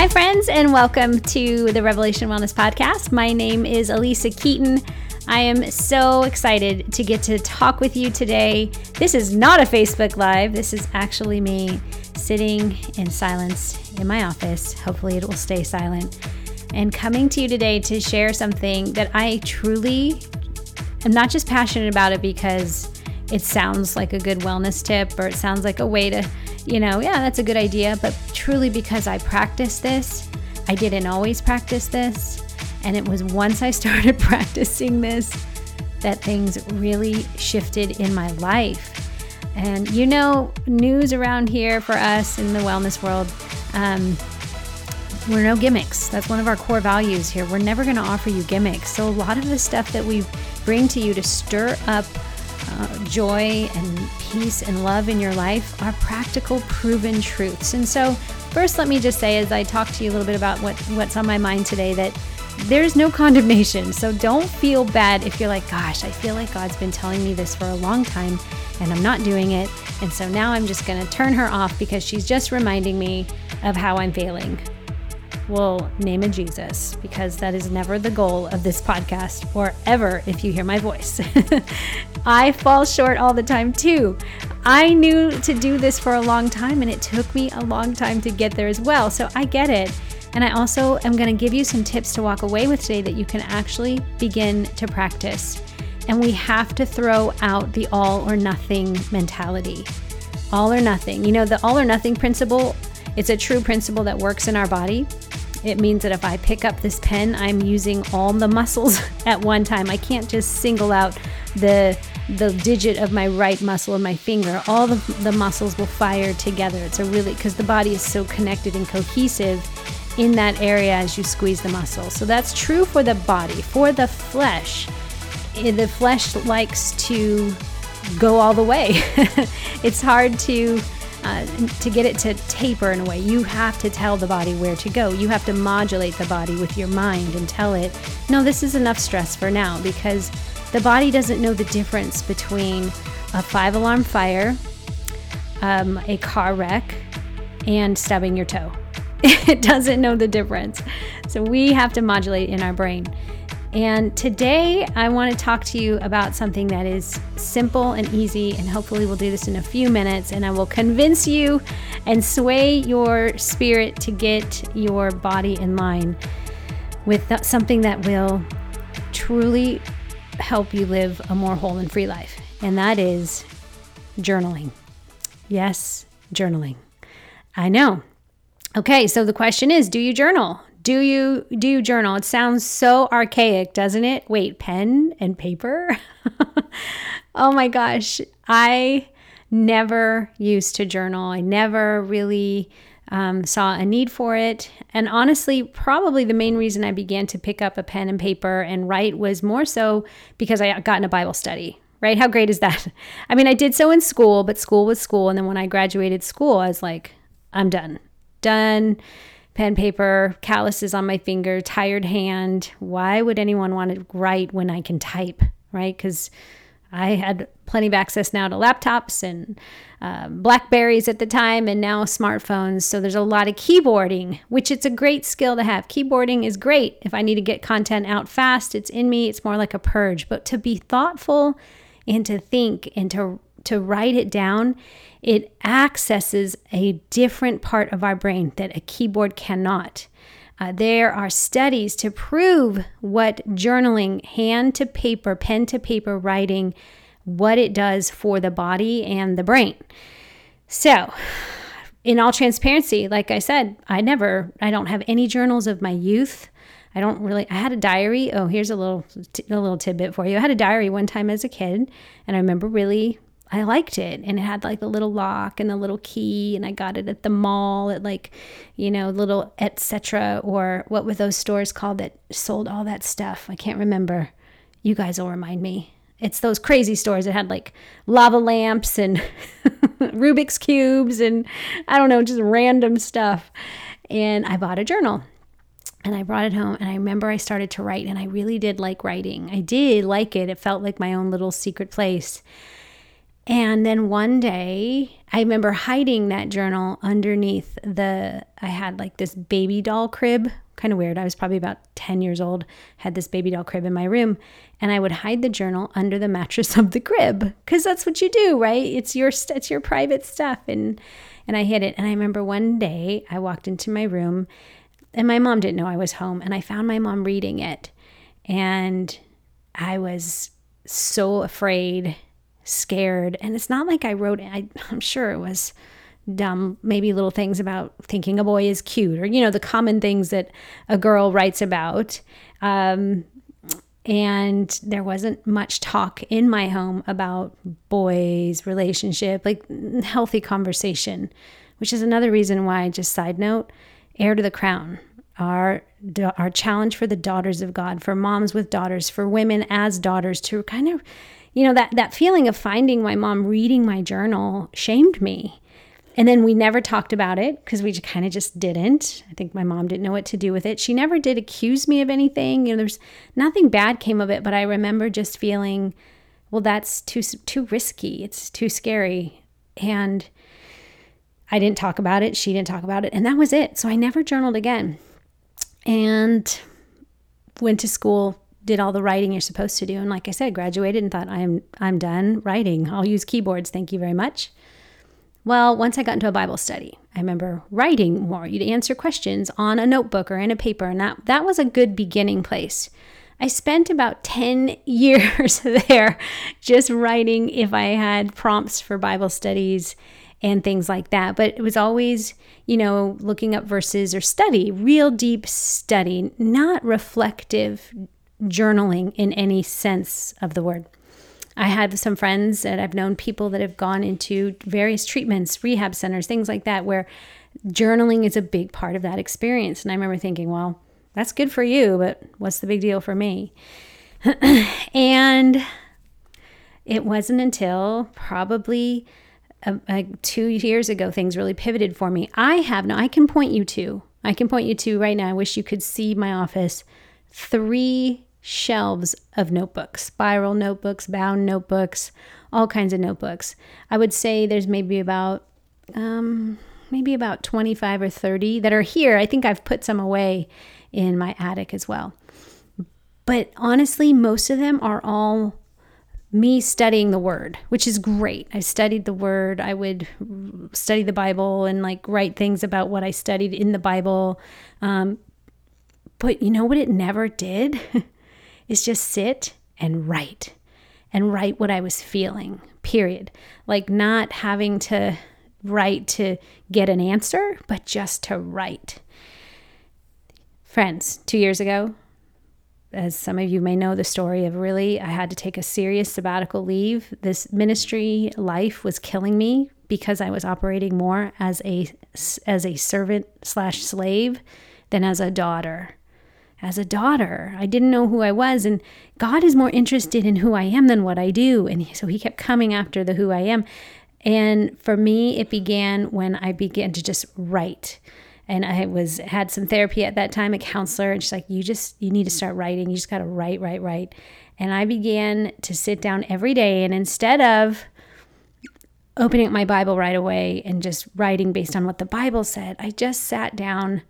Hi, friends, and welcome to the Revelation Wellness Podcast. My name is Alisa Keeton. I am so excited to get to talk with you today. This is not a Facebook Live, this is actually me sitting in silence in my office. Hopefully, it will stay silent. And coming to you today to share something that I truly am not just passionate about it because it sounds like a good wellness tip or it sounds like a way to, you know, yeah, that's a good idea, but truly because I practiced this. I didn't always practice this. And it was once I started practicing this that things really shifted in my life. And you know, news around here for us in the wellness world, um, we're no gimmicks. That's one of our core values here. We're never going to offer you gimmicks. So, a lot of the stuff that we bring to you to stir up uh, joy and peace and love in your life are practical, proven truths. And so, first, let me just say, as I talk to you a little bit about what, what's on my mind today, that there's no condemnation. So, don't feel bad if you're like, gosh, I feel like God's been telling me this for a long time and I'm not doing it. And so now I'm just going to turn her off because she's just reminding me of how I'm failing will name a Jesus because that is never the goal of this podcast or ever if you hear my voice. I fall short all the time too. I knew to do this for a long time and it took me a long time to get there as well. So I get it. And I also am going to give you some tips to walk away with today that you can actually begin to practice. And we have to throw out the all or nothing mentality. All or nothing. You know, the all or nothing principle, it's a true principle that works in our body. It means that if I pick up this pen, I'm using all the muscles at one time. I can't just single out the the digit of my right muscle and my finger. All the, the muscles will fire together. It's a really because the body is so connected and cohesive in that area as you squeeze the muscle. So that's true for the body. For the flesh, eh, the flesh likes to go all the way. it's hard to uh, to get it to taper in a way. You have to tell the body where to go. You have to modulate the body with your mind and tell it, no, this is enough stress for now because the body doesn't know the difference between a five alarm fire, um, a car wreck, and stubbing your toe. it doesn't know the difference. So we have to modulate in our brain. And today I want to talk to you about something that is simple and easy, and hopefully we'll do this in a few minutes, and I will convince you and sway your spirit to get your body in line with something that will truly help you live a more whole and free life, and that is journaling. Yes, journaling. I know. Okay, so the question is do you journal? Do you do you journal? It sounds so archaic, doesn't it? Wait, pen and paper? oh my gosh. I never used to journal. I never really um, saw a need for it. And honestly, probably the main reason I began to pick up a pen and paper and write was more so because I got in a Bible study, right? How great is that? I mean, I did so in school, but school was school. And then when I graduated school, I was like, I'm done. Done pen, paper, calluses on my finger, tired hand. Why would anyone want to write when I can type, right? Because I had plenty of access now to laptops and uh, Blackberries at the time, and now smartphones. So there's a lot of keyboarding, which it's a great skill to have. Keyboarding is great if I need to get content out fast. It's in me. It's more like a purge. But to be thoughtful and to think and to to write it down it accesses a different part of our brain that a keyboard cannot. Uh, there are studies to prove what journaling, hand to paper, pen to paper writing, what it does for the body and the brain. So, in all transparency, like I said, I never, I don't have any journals of my youth. I don't really. I had a diary. Oh, here's a little, a little tidbit for you. I had a diary one time as a kid, and I remember really I liked it and it had like the little lock and the little key and I got it at the mall at like you know little etc or what were those stores called that sold all that stuff? I can't remember. You guys will remind me. It's those crazy stores that had like lava lamps and Rubik's cubes and I don't know just random stuff. And I bought a journal and I brought it home and I remember I started to write and I really did like writing. I did like it. It felt like my own little secret place And then one day, I remember hiding that journal underneath the, I had like this baby doll crib, kind of weird. I was probably about 10 years old, had this baby doll crib in my room, and I would hide the journal under the mattress of the crib because that's what you do, right? It's your, it's your private stuff. And, and I hid it. And I remember one day I walked into my room and my mom didn't know I was home, and I found my mom reading it. And I was so afraid scared. And it's not like I wrote I, I'm sure it was dumb, maybe little things about thinking a boy is cute or, you know, the common things that a girl writes about. Um, and there wasn't much talk in my home about boys, relationship, like healthy conversation, which is another reason why, just side note, heir to the crown. Our, our challenge for the daughters of God, for moms with daughters, for women as daughters to kind of you know that that feeling of finding my mom reading my journal shamed me. And then we never talked about it because we kind of just didn't. I think my mom didn't know what to do with it. She never did accuse me of anything. You know there's nothing bad came of it but i remember just feeling well that's too too risky. It's too scary. And i didn't talk about it. She didn't talk about it. And that was it. So i never journaled again. And went to school did all the writing you're supposed to do and like I said graduated and thought I'm I'm done writing. I'll use keyboards. Thank you very much. Well, once I got into a Bible study, I remember writing more. You'd answer questions on a notebook or in a paper and that that was a good beginning place. I spent about 10 years there just writing if I had prompts for Bible studies and things like that. But it was always, you know, looking up verses or study, real deep study, not reflective journaling in any sense of the word. I have some friends that I've known people that have gone into various treatments, rehab centers, things like that, where journaling is a big part of that experience. And I remember thinking, well, that's good for you, but what's the big deal for me? and it wasn't until probably uh, uh, two years ago things really pivoted for me. I have now, I can point you to, I can point you to right now. I wish you could see my office. Three shelves of notebooks, spiral notebooks, bound notebooks, all kinds of notebooks. I would say there's maybe about um, maybe about 25 or 30 that are here. I think I've put some away in my attic as well. But honestly, most of them are all me studying the word, which is great. I studied the word. I would study the Bible and like write things about what I studied in the Bible. Um, but you know what it never did? is just sit and write and write what I was feeling, period. Like not having to write to get an answer, but just to write. Friends, two years ago, as some of you may know the story of really, I had to take a serious sabbatical leave. This ministry life was killing me because I was operating more as a as a servant slash slave than as a daughter as a daughter. I didn't know who I was. And God is more interested in who I am than what I do. And so He kept coming after the who I am. And for me, it began when I began to just write. And I was had some therapy at that time, a counselor, and she's like, "You just you need to start writing. You just got to write, write, write." And I began to sit down every day, and instead of opening up my Bible right away and just writing based on what the Bible said, I just sat down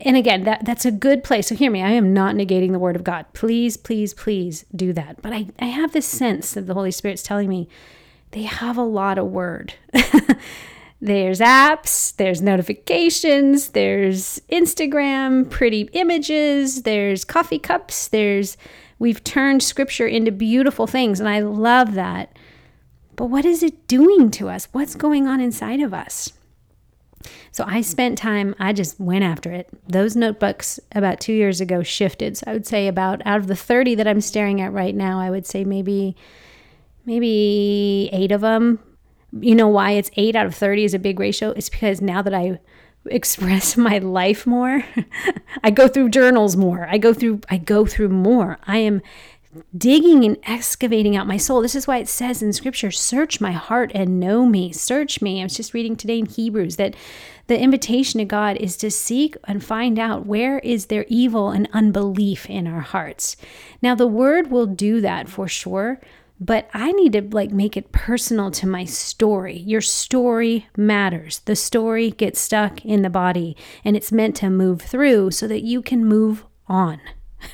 and again, that that's a good place. So hear me, I am not negating the word of God. Please, please, please do that. But I, I have this sense that the Holy Spirit's telling me they have a lot of word. there's apps, there's notifications, there's Instagram, pretty images, there's coffee cups, there's we've turned scripture into beautiful things, and I love that. But what is it doing to us? What's going on inside of us? So I spent time, I just went after it. Those notebooks about two years ago shifted. So I would say about out of the 30 that I'm staring at right now, I would say maybe maybe eight of them. You know why it's eight out of 30 is a big ratio? It's because now that I express my life more, I go through journals more. I go through I go through more. I am digging and excavating out my soul. This is why it says in scripture, search my heart and know me. Search me. I was just reading today in Hebrews that the invitation to God is to seek and find out where is there evil and unbelief in our hearts. Now the word will do that for sure, but I need to like make it personal to my story. Your story matters. The story gets stuck in the body and it's meant to move through so that you can move on.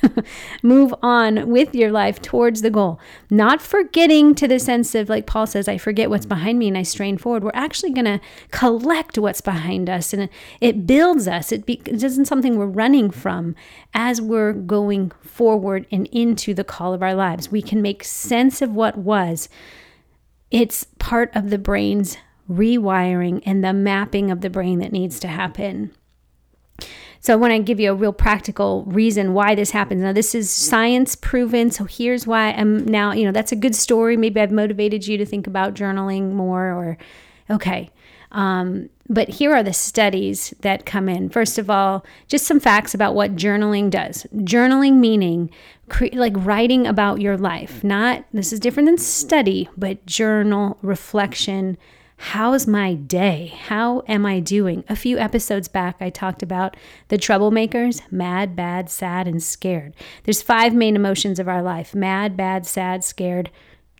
move on with your life towards the goal. Not forgetting to the sense of, like Paul says, I forget what's behind me and I strain forward. We're actually going to collect what's behind us and it builds us. It, be, it isn't something we're running from as we're going forward and into the call of our lives. We can make sense of what was. It's part of the brain's rewiring and the mapping of the brain that needs to happen. So I want to give you a real practical reason why this happens. Now, this is science proven. So here's why I'm now, you know, that's a good story. Maybe I've motivated you to think about journaling more or, okay. Um, but here are the studies that come in. First of all, just some facts about what journaling does. Journaling meaning cre- like writing about your life, not this is different than study, but journal, reflection, How's my day? How am I doing? A few episodes back, I talked about the troublemakers mad, bad, sad, and scared. There's five main emotions of our life mad, bad, sad, scared,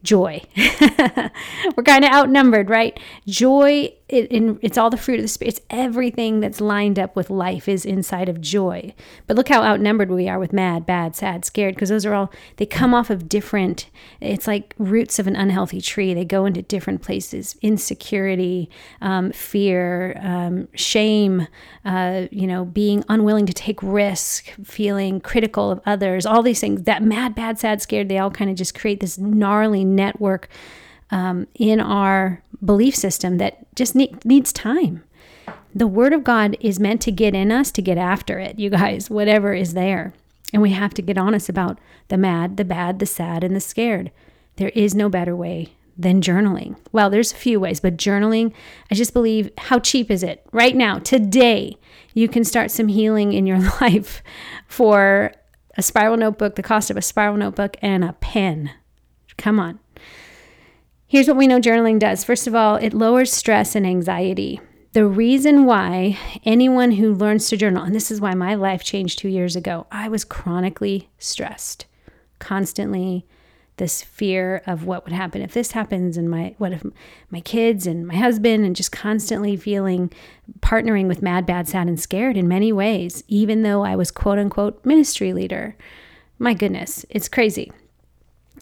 joy. We're kind of outnumbered, right? Joy, it, it, it's all the fruit of the spirit. It's everything that's lined up with life is inside of joy. But look how outnumbered we are with mad, bad, sad, scared, because those are all, they come off of different, it's like roots of an unhealthy tree. They go into different places insecurity, um, fear, um, shame, uh, you know, being unwilling to take risk, feeling critical of others, all these things. That mad, bad, sad, scared, they all kind of just create this gnarly network um, in our belief system that just ne- needs time. The Word of God is meant to get in us to get after it, you guys, whatever is there. And we have to get honest about the mad, the bad, the sad, and the scared. There is no better way than journaling. Well, there's a few ways, but journaling, I just believe, how cheap is it? Right now, today, you can start some healing in your life for a spiral notebook, the cost of a spiral notebook, and a pen. Come on. Here's what we know journaling does. First of all, it lowers stress and anxiety. The reason why anyone who learns to journal, and this is why my life changed two years ago, I was chronically stressed, constantly this fear of what would happen if this happens and my what if my kids and my husband and just constantly feeling partnering with mad bad sad and scared in many ways even though I was quote unquote ministry leader my goodness it's crazy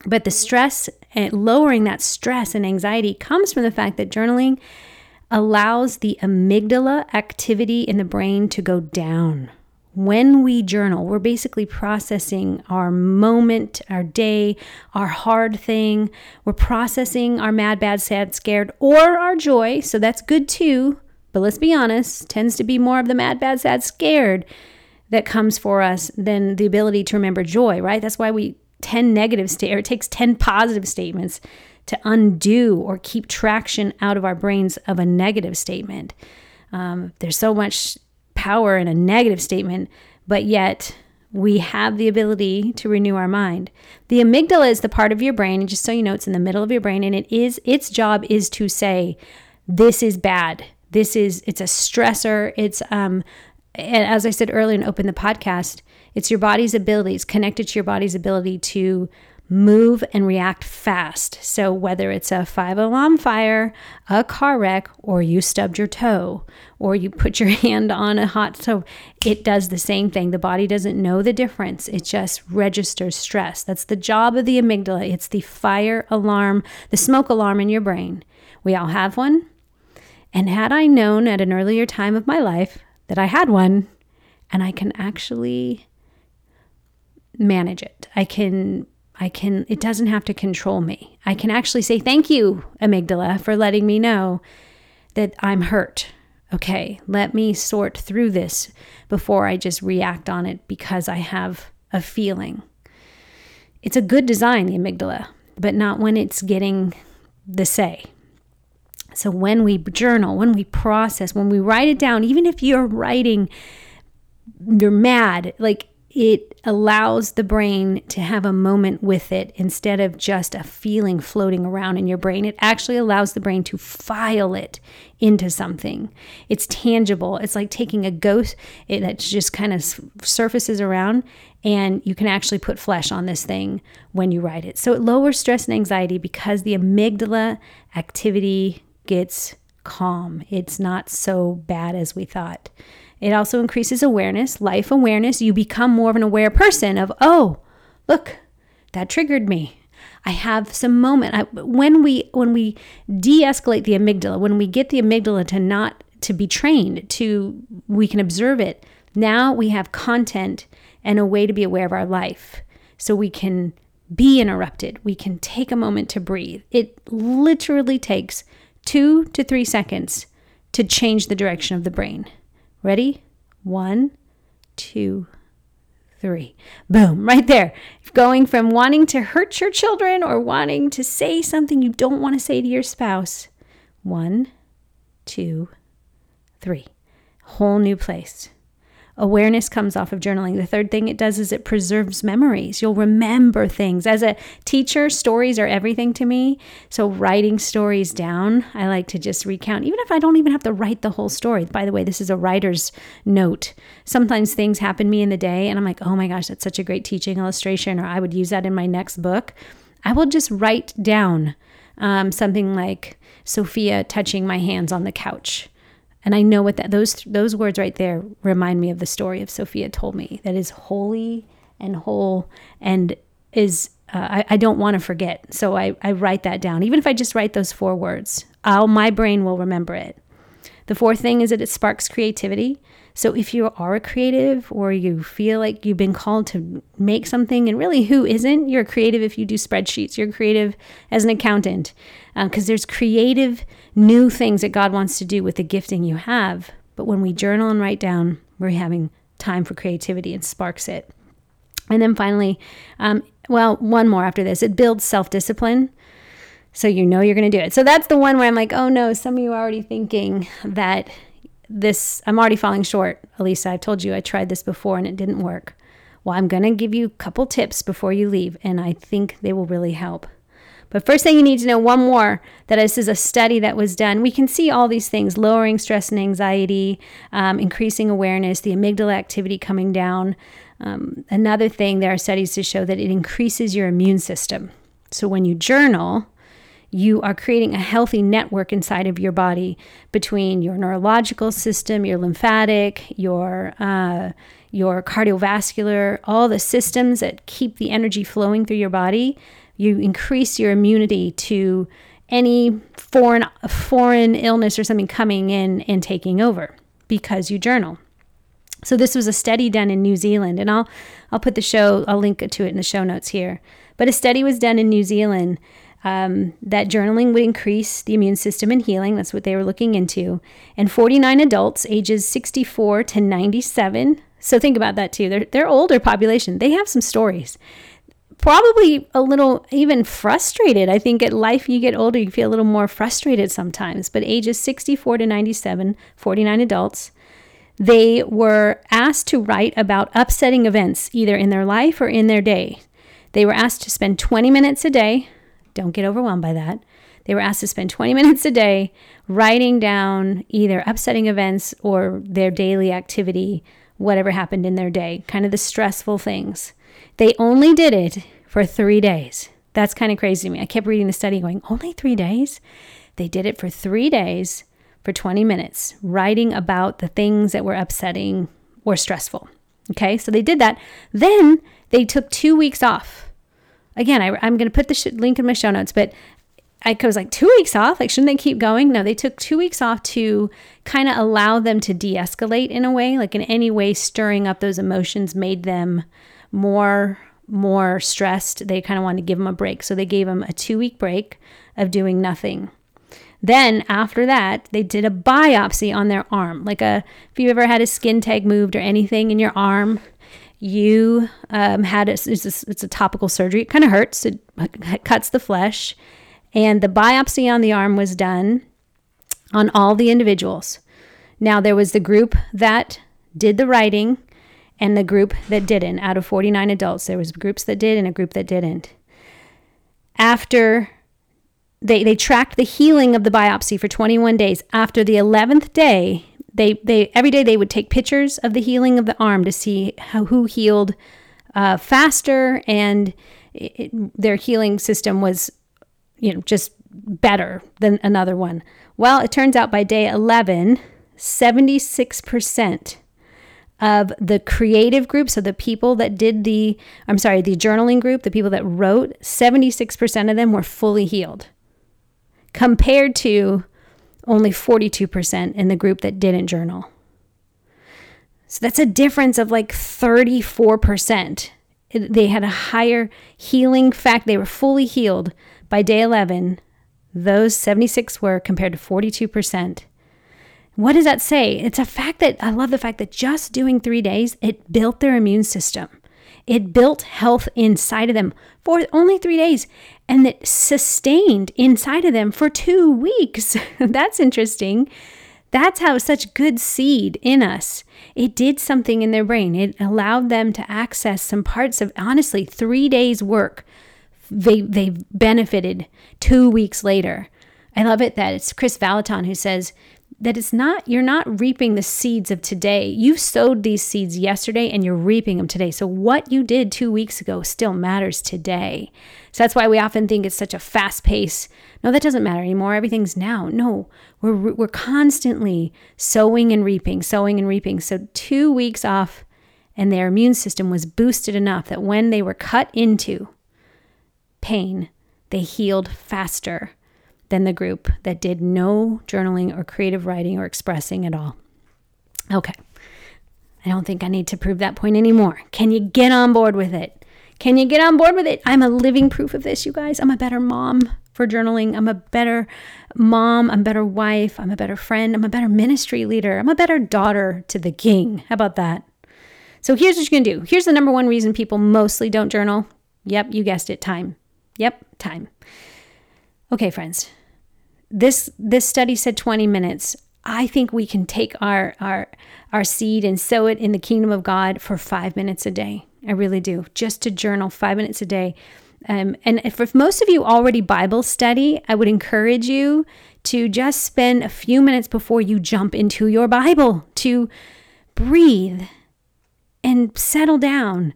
but the stress lowering that stress and anxiety comes from the fact that journaling allows the amygdala activity in the brain to go down. When we journal, we're basically processing our moment, our day, our hard thing. We're processing our mad, bad, sad, scared, or our joy. So that's good too. But let's be honest, tends to be more of the mad, bad, sad, scared that comes for us than the ability to remember joy, right? That's why we 10 negative state or it takes 10 positive statements to undo or keep traction out of our brains of a negative statement. Um, there's so much power in a negative statement, but yet we have the ability to renew our mind. The amygdala is the part of your brain, and just so you know, it's in the middle of your brain, and it is its job is to say, "This is bad. This is it's a stressor. It's um, as I said earlier and open the podcast, it's your body's ability, it's connected to your body's ability to move and react fast. So, whether it's a five alarm fire, a car wreck, or you stubbed your toe, or you put your hand on a hot stove, it does the same thing. The body doesn't know the difference, it just registers stress. That's the job of the amygdala. It's the fire alarm, the smoke alarm in your brain. We all have one. And had I known at an earlier time of my life that I had one, and I can actually manage it. I can I can it doesn't have to control me. I can actually say thank you amygdala for letting me know that I'm hurt. Okay, let me sort through this before I just react on it because I have a feeling. It's a good design the amygdala, but not when it's getting the say. So when we journal, when we process, when we write it down, even if you're writing you're mad, like it allows the brain to have a moment with it instead of just a feeling floating around in your brain. It actually allows the brain to file it into something. It's tangible. It's like taking a ghost that just kind of surfaces around, and you can actually put flesh on this thing when you write it. So it lowers stress and anxiety because the amygdala activity gets calm. It's not so bad as we thought. It also increases awareness, life awareness. You become more of an aware person of, oh, look, that triggered me. I have some moment. I, when we when we de-escalate the amygdala, when we get the amygdala to not to be trained to we can observe it. Now we have content and a way to be aware of our life. So we can be interrupted. We can take a moment to breathe. It literally takes 2 to 3 seconds to change the direction of the brain. Ready? One, two, three. Boom, right there. Going from wanting to hurt your children or wanting to say something you don't want to say to your spouse. One, two, three. Whole new place. Awareness comes off of journaling. The third thing it does is it preserves memories. You'll remember things. As a teacher, stories are everything to me. So, writing stories down, I like to just recount, even if I don't even have to write the whole story. By the way, this is a writer's note. Sometimes things happen to me in the day, and I'm like, oh my gosh, that's such a great teaching illustration, or I would use that in my next book. I will just write down um, something like Sophia touching my hands on the couch and I know what that those those words right there remind me of the story of Sophia told me that is holy and whole and is uh, I, I don't want to forget. So I, I write that down. Even if I just write those four words, I'll, my brain will remember it. The fourth thing is that it sparks creativity. So if you are a creative or you feel like you've been called to make something, and really who isn't, you're creative if you do spreadsheets, you're creative as an accountant, because um, there's creative new things that God wants to do with the gifting you have. But when we journal and write down, we're having time for creativity and sparks it. And then finally, um, well, one more after this, it builds self discipline. So you know you're going to do it. So that's the one where I'm like, oh no, some of you are already thinking that this, I'm already falling short. Alisa, I've told you I tried this before and it didn't work. Well, I'm going to give you a couple tips before you leave, and I think they will really help. But first thing you need to know one more that this is a study that was done. We can see all these things lowering stress and anxiety, um, increasing awareness, the amygdala activity coming down. Um, another thing, there are studies to show that it increases your immune system. So when you journal, you are creating a healthy network inside of your body between your neurological system, your lymphatic, your uh, your cardiovascular, all the systems that keep the energy flowing through your body. You increase your immunity to any foreign foreign illness or something coming in and taking over because you journal. So this was a study done in New Zealand, and I'll I'll put the show I'll link to it in the show notes here. But a study was done in New Zealand um, that journaling would increase the immune system and healing. That's what they were looking into. And 49 adults ages 64 to 97. So think about that too. They're, they're older population. They have some stories. Probably a little even frustrated. I think at life, you get older, you feel a little more frustrated sometimes. But ages 64 to 97, 49 adults, they were asked to write about upsetting events either in their life or in their day. They were asked to spend 20 minutes a day don't get overwhelmed by that. They were asked to spend 20 minutes a day writing down either upsetting events or their daily activity, whatever happened in their day, kind of the stressful things. They only did it for three days. That's kind of crazy to me. I kept reading the study going, only three days? They did it for three days for 20 minutes, writing about the things that were upsetting or stressful. Okay, so they did that. Then they took two weeks off again, I, am going to put the sh- link in my show notes, but I was like, two weeks off? Like, shouldn't they keep going? No, they took two weeks off to kind of allow them to de escalate in a way, like in any way, stirring up those emotions made them more more stressed they kind of wanted to give them a break so they gave them a two week break of doing nothing then after that they did a biopsy on their arm like a if you've ever had a skin tag moved or anything in your arm you um, had a, it's, a, it's a topical surgery. It kind of hurts. It, it cuts the flesh, and the biopsy on the arm was done on all the individuals. Now there was the group that did the writing, and the group that didn't. Out of 49 adults, there was groups that did and a group that didn't. After they, they tracked the healing of the biopsy for 21 days. After the 11th day, they, they every day they would take pictures of the healing of the arm to see how, who healed uh, faster and it, their healing system was you know just better than another one. Well, it turns out by day 11, 76% of the creative group, so the people that did the, I'm sorry, the journaling group, the people that wrote, 76% of them were fully healed compared to only 42% in the group that didn't journal. So that's a difference of like 34%. They had a higher healing fact. They were fully healed by day 11. Those 76 were compared to 42%. What does that say? It's a fact that I love the fact that just doing three days, it built their immune system. It built health inside of them for only three days and that sustained inside of them for two weeks. That's interesting. That's how such good seed in us. It did something in their brain. It allowed them to access some parts of honestly three days' work. They they benefited two weeks later. I love it that it's Kris Vallotton who says that it's not you're not reaping the seeds of today. You sowed these seeds yesterday and you're reaping them today. So what you did 2 weeks ago still matters today. So that's why we often think it's such a fast pace. No, that doesn't matter anymore. Everything's now. No, we're we're constantly sowing and reaping, sowing and reaping. So 2 weeks off and their immune system was boosted enough that when they were cut into pain, they healed faster than the group that did no journaling or creative writing or expressing at all. Okay. I don't think I need to prove that point anymore. Can you get on board with it? Can you get on board with it? I'm a living proof of this, you guys. I'm a better mom for journaling. I'm a better mom. I'm a better wife. I'm a better friend. I'm a better ministry leader. I'm a better daughter to the king. How about that? So here's what you can do. Here's the number one reason people mostly don't journal. Yep, you guessed it time. Yep, time. Okay, friends this this study said 20 minutes. I think we can take our our our seed and sow it in the kingdom of God for 5 minutes a day. I really do. Just to journal 5 minutes a day. Um, and if, if most of you already Bible study, I would encourage you to just spend a few minutes before you jump into your Bible to breathe and settle down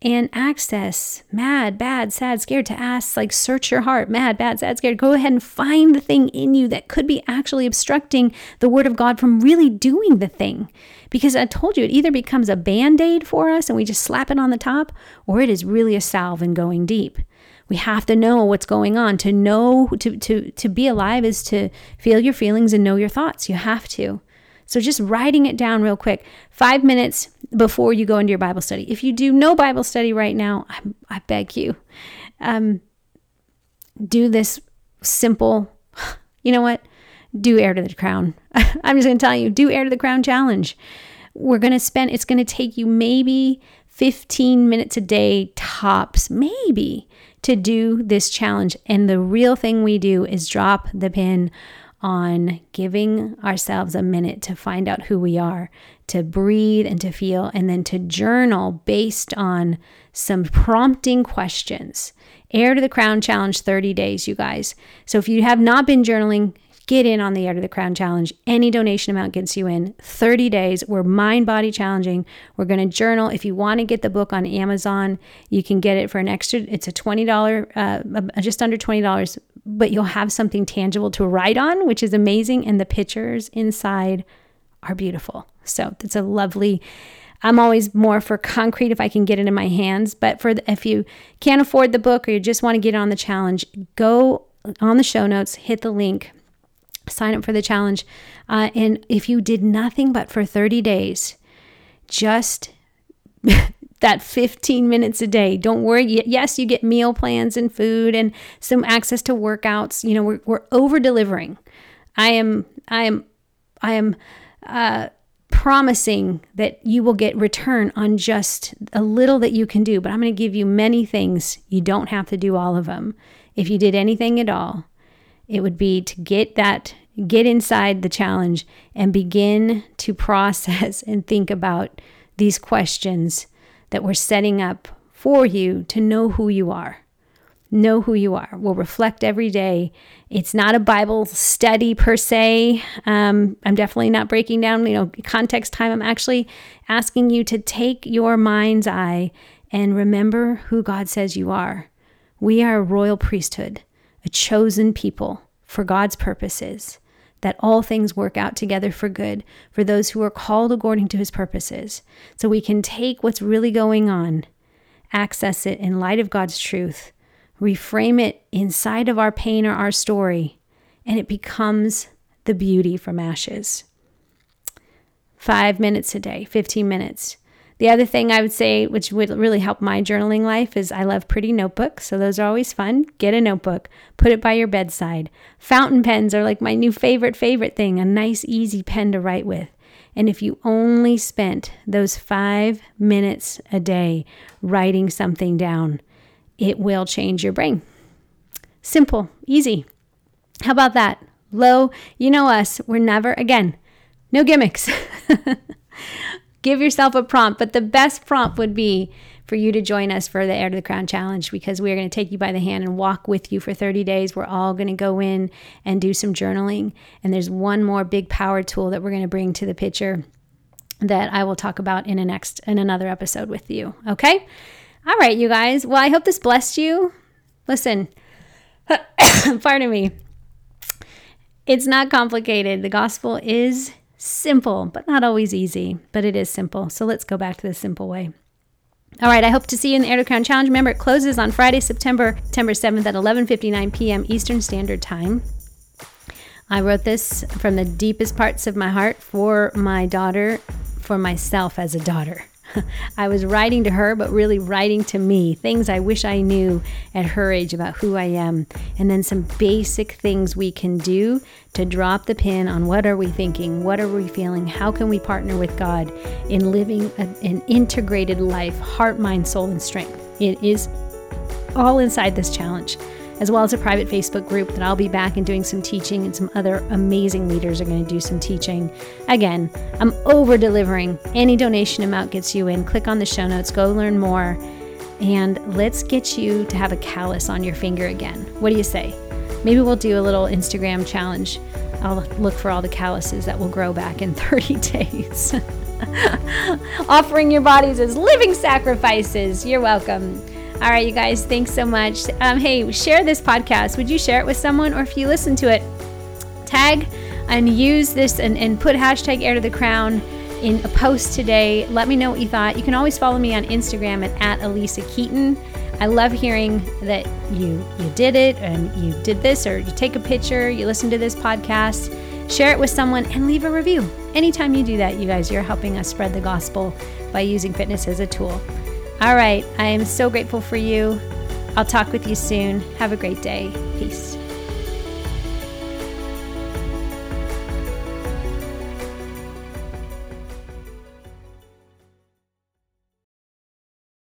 and access mad, bad, sad, scared to ask, like search your heart, mad, bad, sad, scared. Go ahead and find the thing in you that could be actually obstructing the word of God from really doing the thing. Because I told you, it either becomes a band aid for us and we just slap it on the top, or it is really a salve and going deep. We have to know what's going on. To know, to, to, to be alive is to feel your feelings and know your thoughts. You have to. So just writing it down real quick, five minutes before you go into your Bible study. If you do no Bible study right now, I, I beg you, um, do this simple, you know what? Do Heir to the Crown. I'm just going to tell you, do Heir to the Crown challenge. We're going to spend, it's going to take you maybe 15 minutes a day tops, maybe, to do this challenge. And the real thing we do is drop the pin on giving ourselves a minute to find out who we are, to breathe and to feel, and then to journal based on some prompting questions. Heir to the Crown Challenge 30 days, you guys. So if you have not been journaling, get in on the Heir to the Crown Challenge. Any donation amount gets you in 30 days. We're mind body challenging. We're going to journal. If you want to get the book on Amazon, you can get it for an extra, it's a $20, uh, just under $20 but you'll have something tangible to write on, which is amazing. And the pictures inside are beautiful. So it's a lovely. I'm always more for concrete if I can get it in my hands. But for the, if you can't afford the book or you just want to get on the challenge, go on the show notes, hit the link, sign up for the challenge. Uh, and if you did nothing but for 30 days, just that 15 minutes a day. Don't worry. Yes, you get meal plans and food and some access to workouts. You know, we're, we're over delivering. I am, I am, I am, uh, promising that you will get return on just a little that you can do, but I'm going to give you many things. You don't have to do all of them. If you did anything at all, it would be to get that, get inside the challenge and begin to process and think about these questions that we're setting up for you to know who you are. Know who you are. We'll reflect every day. It's not a Bible study per se. Um, I'm definitely not breaking down, you know, context time. I'm actually asking you to take your mind's eye and remember who God says you are. We are a royal priesthood, a chosen people for God's purposes that all things work out together for good for those who are called according to his purposes. So we can take what's really going on, access it in light of God's truth, reframe it inside of our pain or our story, and it becomes the beauty from ashes. Five minutes a day, 15 minutes. The other thing I would say, which would really help my journaling life, is I love pretty notebooks. So those are always fun. Get a notebook, put it by your bedside. Fountain pens are like my new favorite, favorite thing a nice, easy pen to write with. And if you only spent those five minutes a day writing something down, it will change your brain. Simple, easy. How about that? Low, you know us, we're never, again, no gimmicks. give yourself a prompt. But the best prompt would be for you to join us for the Heir to the Crown Challenge because we are going to take you by the hand and walk with you for 30 days. We're all going to go in and do some journaling. And there's one more big power tool that we're going to bring to the picture that I will talk about in a next in another episode with you. Okay? All right, you guys. Well, I hope this blessed you. Listen, pardon me. It's not complicated. The gospel is Simple, but not always easy, but it is simple. So let's go back to the simple way. All right, I hope to see you in the Heir to Crown Challenge. Remember, it closes on Friday, September, September 7th at 11:59 p.m. Eastern Standard Time. I wrote this from the deepest parts of my heart for my daughter, for myself as a daughter. I was writing to her, but really writing to me, things I wish I knew at her age about who I am, and then some basic things we can do to drop the pin on what are we thinking, what are we feeling, how can we partner with God in living a, an integrated life, heart, mind, soul, and strength. It is all inside this challenge as well as a private Facebook group that I'll be back and doing some teaching, and some other amazing leaders are going to do some teaching. Again, I'm over delivering. Any donation amount gets you in. Click on the show notes, go learn more, and let's get you to have a callus on your finger again. What do you say? Maybe we'll do a little Instagram challenge. I'll look for all the calluses that will grow back in 30 days. Offering your bodies as living sacrifices. You're welcome. All right, you guys, thanks so much. Um, hey, share this podcast. Would you share it with someone? Or if you listen to it, tag and use this and, and put hashtag heir to the crown in a post today. Let me know what you thought. You can always follow me on Instagram at, at Alisa Keeton. I love hearing that you you did it and you did this or you take a picture, you listen to this podcast, share it with someone and leave a review. Anytime you do that, you guys, you're helping us spread the gospel by using fitness as a tool. All right. I am so grateful for you. I'll talk with you soon. Have a great day. Peace.